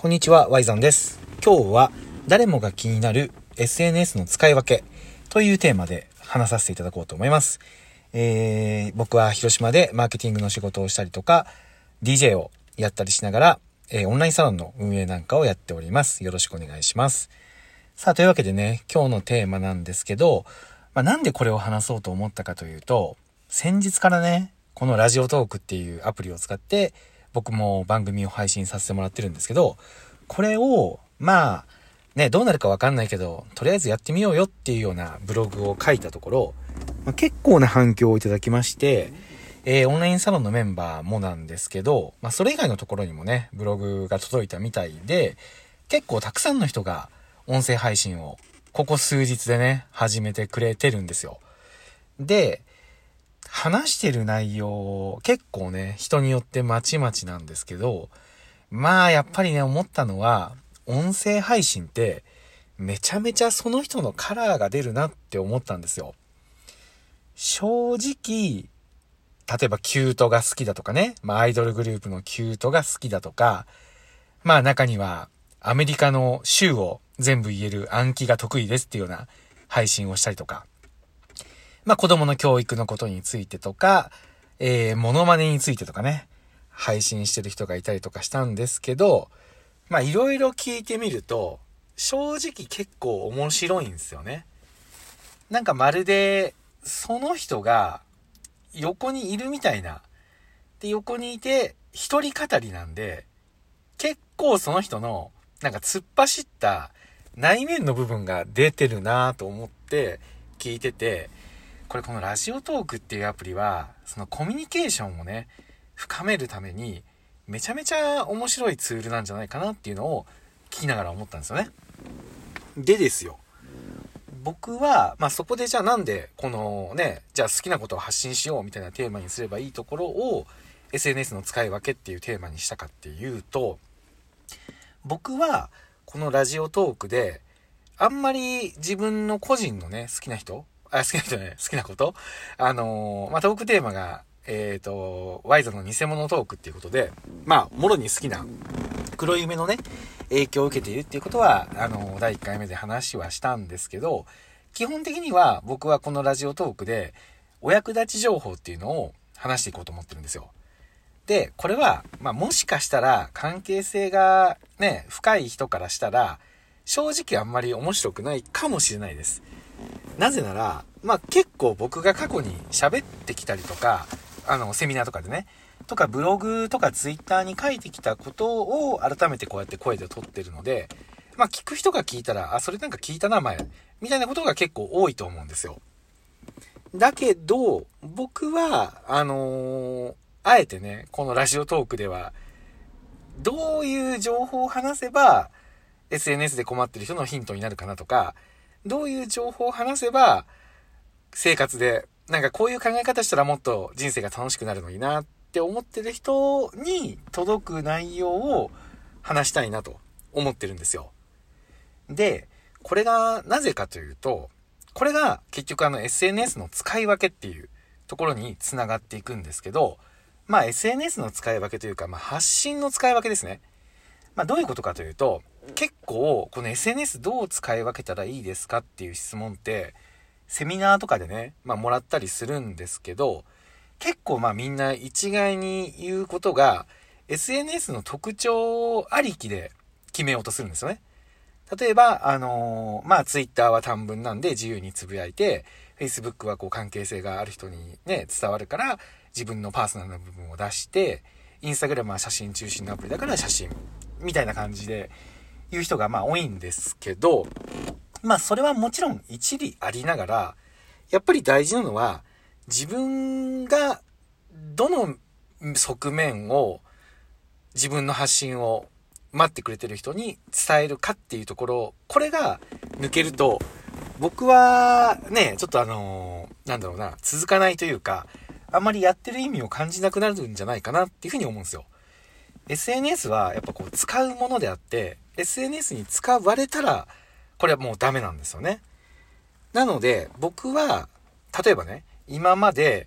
こんにちは、ワイザンです。今日は誰もが気になる SNS の使い分けというテーマで話させていただこうと思います。えー、僕は広島でマーケティングの仕事をしたりとか、DJ をやったりしながら、えーオンラインサロンの運営なんかをやっております。よろしくお願いします。さあ、というわけでね、今日のテーマなんですけど、まあ、なんでこれを話そうと思ったかというと、先日からね、このラジオトークっていうアプリを使って、僕も番組を配信させてもらってるんですけど、これを、まあ、ね、どうなるかわかんないけど、とりあえずやってみようよっていうようなブログを書いたところ、まあ結構な反響をいただきまして、えーオンラインサロンのメンバーもなんですけど、まあ、それ以外のところにもね、ブログが届いたみたいで、結構たくさんの人が音声配信を、ここ数日でね、始めてくれてるんですよ。で、話してる内容、結構ね、人によってまちまちなんですけど、まあ、やっぱりね、思ったのは、音声配信って、めちゃめちゃその人のカラーが出るなって思ったんですよ。正直、例えばキュートが好きだとかね、まあアイドルグループのキュートが好きだとか、まあ中にはアメリカの州を全部言える暗記が得意ですっていうような配信をしたりとか、まあ子供の教育のことについてとか、えー、モノマネについてとかね、配信してる人がいたりとかしたんですけど、まあいろいろ聞いてみると、正直結構面白いんですよね。なんかまるで、その人が横にいるみたいな。で、横にいて、一人語りなんで、結構その人の、なんか突っ走った内面の部分が出てるなと思って聞いてて、これこのラジオトークっていうアプリは、そのコミュニケーションをね、深めるために、めちゃめちゃ面白いツールなんじゃないかなっていうのを聞きながら思ったんですよね。でですよ。僕は、まあ、そこでじゃあなんで、このね、じゃあ好きなことを発信しようみたいなテーマにすればいいところを、SNS の使い分けっていうテーマにしたかっていうと、僕は、このラジオトークで、あんまり自分の個人のね、好きな人あ、好きな人ね、好きなこと？あのーまあ、トークテーマが、えっ、と、ワイズの偽物トークっていうことで、まあ、もろに好きな、黒い夢のね、影響を受けているっていうことは、あの、第1回目で話はしたんですけど、基本的には僕はこのラジオトークで、お役立ち情報っていうのを話していこうと思ってるんですよ。で、これは、まあ、もしかしたら関係性がね、深い人からしたら、正直あんまり面白くないかもしれないです。なぜなら、まあ、結構僕が過去に喋ってきたりとか、あの、セミナーとかでね、とかブログとかツイッターに書いてきたことを改めてこうやって声で撮ってるので、まあ聞く人が聞いたら、あ、それなんか聞いたな、前。みたいなことが結構多いと思うんですよ。だけど、僕は、あのーあえてね、このラジオトークでは、どういう情報を話せば、SNS で困ってる人のヒントになるかなとか、どういう情報を話せば、生活で、なんかこういう考え方したらもっと人生が楽しくなるのになって思ってる人に届く内容を話したいなと思ってるんですよ。で、これがなぜかというと、これが結局あの SNS の使い分けっていうところにつながっていくんですけど、まあ SNS の使い分けというか、まあ発信の使い分けですね。まあどういうことかというと、結構この SNS どう使い分けたらいいですかっていう質問って、セミナーとかでね、まあもらったりするんですけど、結構まあみんな一概に言うことが、SNS の特徴ありきで決めようとするんですよね。例えば、あのーまあ、ツイッターは短文なんで自由につぶやいて、Facebook はこう関係性がある人にね、伝わるから、自分のパーソナルな部分を出して、Instagram は写真中心のアプリだから写真、みたいな感じで言う人がまあ多いんですけど、まあそれはもちろん一理ありながら、やっぱり大事なのは、自分がどの側面を自分の発信を待ってくれてる人に伝えるかっていうところ、これが抜けると、僕はね、ちょっとあのーなんだろうな、続かないというか、あんまりやってる意味を感じなくなるんじゃないかなっていうふうに思うんですよ。SNS はやっぱこう使うものであって、SNS に使われたら、これはもうダメなんですよね。なので、僕は、例えばね、今まで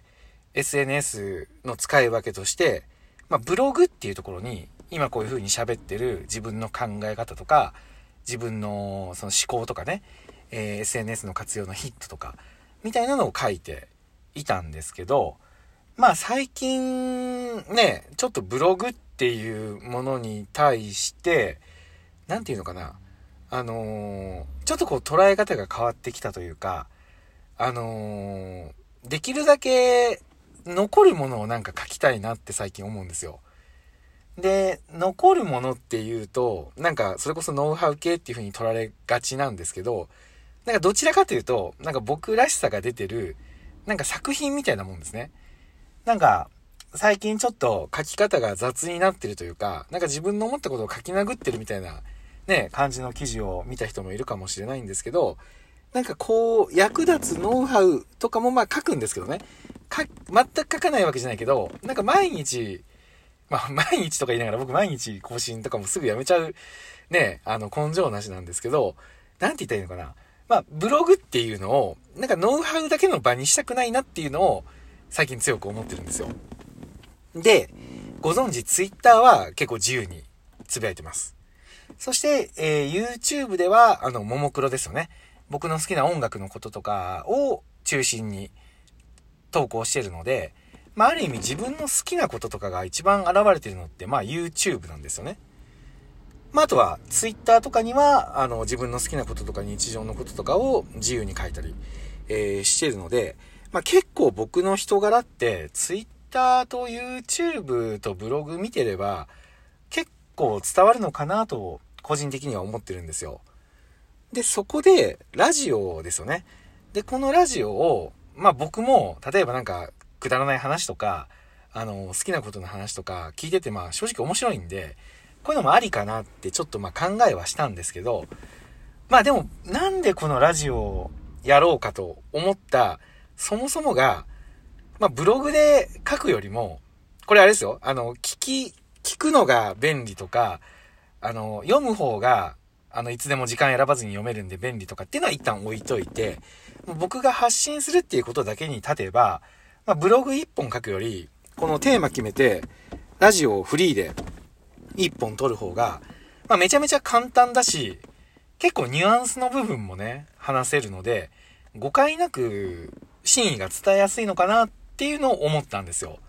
SNS の使い分けとして、まあ、ブログっていうところに今こういう風に喋ってる自分の考え方とか、自分のその思考とかね、えー、SNS の活用のヒットとか、みたいなのを書いていたんですけど、まあ最近ね、ちょっとブログっていうものに対して、何て言うのかな、あのー、ちょっとこう捉え方が変わってきたというか、あのー、できるだけ残るものをなんか書きたいなって最近思うんですよ。で、残るものっていうと、なんかそれこそノウハウ系っていう風に取られがちなんですけど、なんかどちらかというと、なんか僕らしさが出てる、なんか作品みたいなもんですね。なんか、最近ちょっと書き方が雑になってるというか、なんか自分の思ったことを書き殴ってるみたいな、ね、感じの記事を見た人もいるかもしれないんですけど、なんかこう、役立つノウハウとかもまあ書くんですけどね。か、全く書かないわけじゃないけど、なんか毎日、まあ 毎日とか言いながら僕毎日更新とかもすぐやめちゃう、ね、あの根性なしなんですけど、なんて言ったらいいのかな。まあブログっていうのを、なんかノウハウだけの場にしたくないなっていうのを最近強く思ってるんですよ。で、ご存知 Twitter は結構自由につぶやいてます。そして、えー、YouTube では、あの、ももクロですよね。僕の好きな音楽のこととかを中心に投稿してるので、まあ、ある意味自分の好きなこととかが一番現れてるのって、まあ、YouTube なんですよね。まあ、あとは、Twitter とかには、あの、自分の好きなこととか日常のこととかを自由に書いたり、えー、してるので、まあ、結構僕の人柄って、ツイ Twitter と YouTube とブログ見てれば、結構伝わるのかなと、個人的には思ってるんですよ。で、そこで、ラジオですよね。で、このラジオを、まあ僕も、例えばなんか、くだらない話とか、あの、好きなことの話とか聞いてて、まあ正直面白いんで、こういうのもありかなってちょっとまあ考えはしたんですけど、まあでも、なんでこのラジオをやろうかと思った、そもそもが、まあブログで書くよりも、これあれですよ、あの、聞き、聞くのが便利とか、あの、読む方があの、いつでも時間選ばずに読めるんで便利とかっていうのは一旦置いといて、僕が発信するっていうことだけに立てば、まあ、ブログ一本書くより、このテーマ決めて、ラジオをフリーで一本撮る方が、まあ、めちゃめちゃ簡単だし、結構ニュアンスの部分もね、話せるので、誤解なく真意が伝えやすいのかなっていうのを思ったんですよ。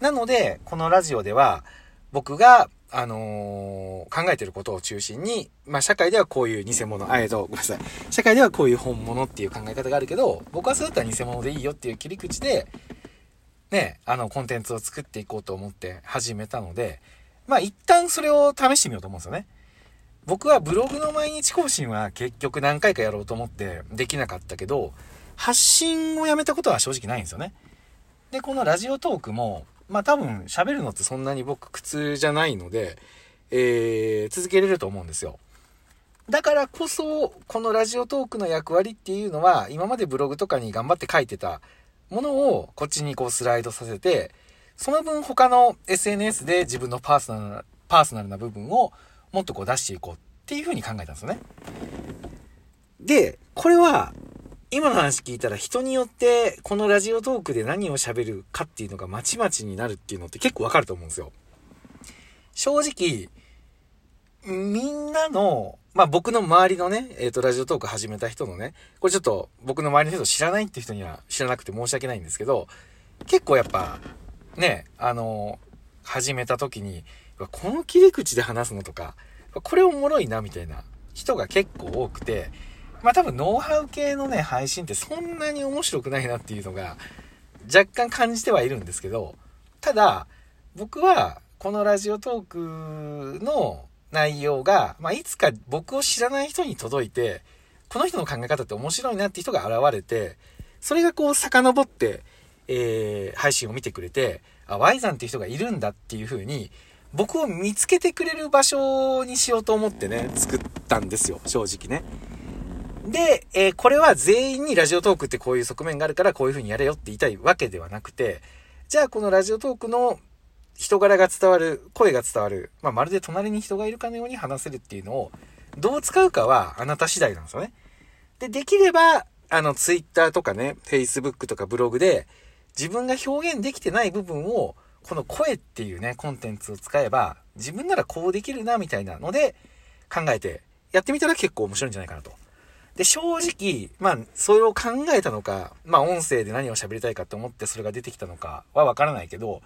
なので、このラジオでは、僕があのー、考えてることを中心に、まあ、社会ではこういう偽物、あ、えっと、ごめんなさい。社会ではこういう本物っていう考え方があるけど、僕はそうだったら偽物でいいよっていう切り口で、ね、あの、コンテンツを作っていこうと思って始めたので、まあ、一旦それを試してみようと思うんですよね。僕はブログの毎日更新は結局何回かやろうと思ってできなかったけど、発信をやめたことは正直ないんですよね。で、このラジオトークも、まあ多分喋るのってそんなに僕苦痛じゃないので、えー、続けれると思うんですよ。だからこそ、このラジオトークの役割っていうのは、今までブログとかに頑張って書いてたものをこっちにこうスライドさせて、その分他の SNS で自分のパーソナル、パーソナルな部分をもっとこう出していこうっていう風に考えたんですよね。で、これは今の話聞いたら人によってこのラジオトークで何を喋るかっていうのがまちまちになるっていうのって結構わかると思うんですよ。正直、みんなの、まあ僕の周りのね、えっ、ー、と、ラジオトーク始めた人のね、これちょっと僕の周りの人知らないって人には知らなくて申し訳ないんですけど、結構やっぱ、ね、あの、始めた時に、この切り口で話すのとか、これおもろいなみたいな人が結構多くて、まあ多分ノウハウ系のね、配信ってそんなに面白くないなっていうのが若干感じてはいるんですけど、ただ僕はこのラジオトークの内容が、まあいつか僕を知らない人に届いて、この人の考え方って面白いなって人が現れて、それがこう遡って、えー、配信を見てくれて、あ、Y さんっていう人がいるんだっていう風に、僕を見つけてくれる場所にしようと思ってね、作ったんですよ、正直ね。で、えー、これは全員にラジオトークってこういう側面があるからこういう風にやれよって言いたいわけではなくて、じゃあこのラジオトークの人柄が伝わる、声が伝わる、まあ、まるで隣に人がいるかのように話せるっていうのを、どう使うかはあなた次第なんですよね。で、できれば、あの、ツイッターとかね、フェイスブックとかブログで、自分が表現できてない部分を、この声っていうね、コンテンツを使えば、自分ならこうできるな、みたいなので、考えて、やってみたら結構面白いんじゃないかなと。で、正直、まあ、それを考えたのか、まあ、音声で何を喋りたいかと思ってそれが出てきたのかはわからないけど、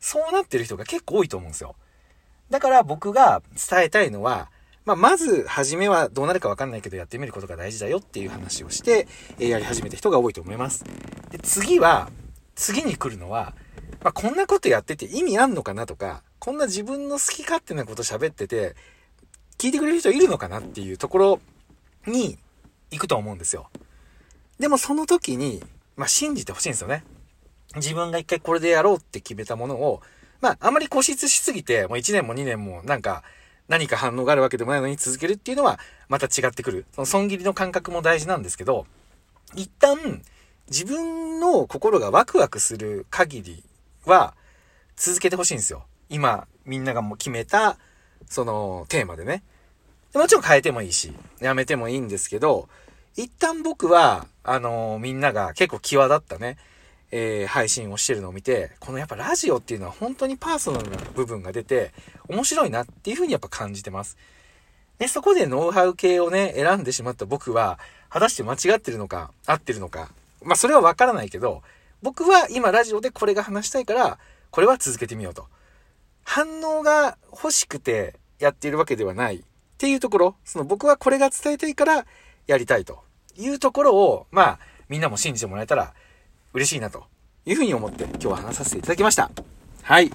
そうなってる人が結構多いと思うんですよ。だから僕が伝えたいのは、まあ、まず、初めはどうなるかわかんないけど、やってみることが大事だよっていう話をして、え、やり始めた人が多いと思います。で、次は、次に来るのは、まあ、こんなことやってて意味あんのかなとか、こんな自分の好き勝手なこと喋ってて、聞いてくれる人いるのかなっていうところに行くと思うんですよ。でもその時に、まあ、信じてほしいんですよね。自分が一回これでやろうって決めたものを、まあ、あまり固執しすぎて、もう1年も2年もなんか、何か反応があるわけでもないのに続けるっていうのはまた違ってくる。その損切りの感覚も大事なんですけど、一旦自分の心がワクワクする限りは続けてほしいんですよ。今、みんながもう決めた、そのテーマでね。もちろん変えてもいいし、やめてもいいんですけど、一旦僕は、あのー、みんなが結構際立ったね、えー、配信をしてるのを見て、このやっぱラジオっていうのは本当にパーソナルな部分が出て、面白いなっていうふうにやっぱ感じてます。で、そこでノウハウ系をね、選んでしまった僕は、果たして間違ってるのか、合ってるのか、まあそれはわからないけど、僕は今ラジオでこれが話したいから、これは続けてみようと。反応が欲しくてやっているわけではないっていうところ、その僕はこれが伝えたいからやりたいというところを、まあみんなも信じてもらえたら嬉しいなというふうに思って今日は話させていただきました。はい。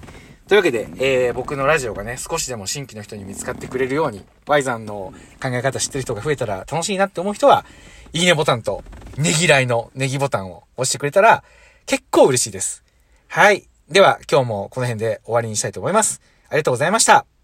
というわけで、えー、僕のラジオがね、少しでも新規の人に見つかってくれるように、Y さんの考え方知ってる人が増えたら楽しいなって思う人は、いいねボタンと、ねぎらいのネギボタンを押してくれたら、結構嬉しいです。はい。では、今日もこの辺で終わりにしたいと思います。ありがとうございました。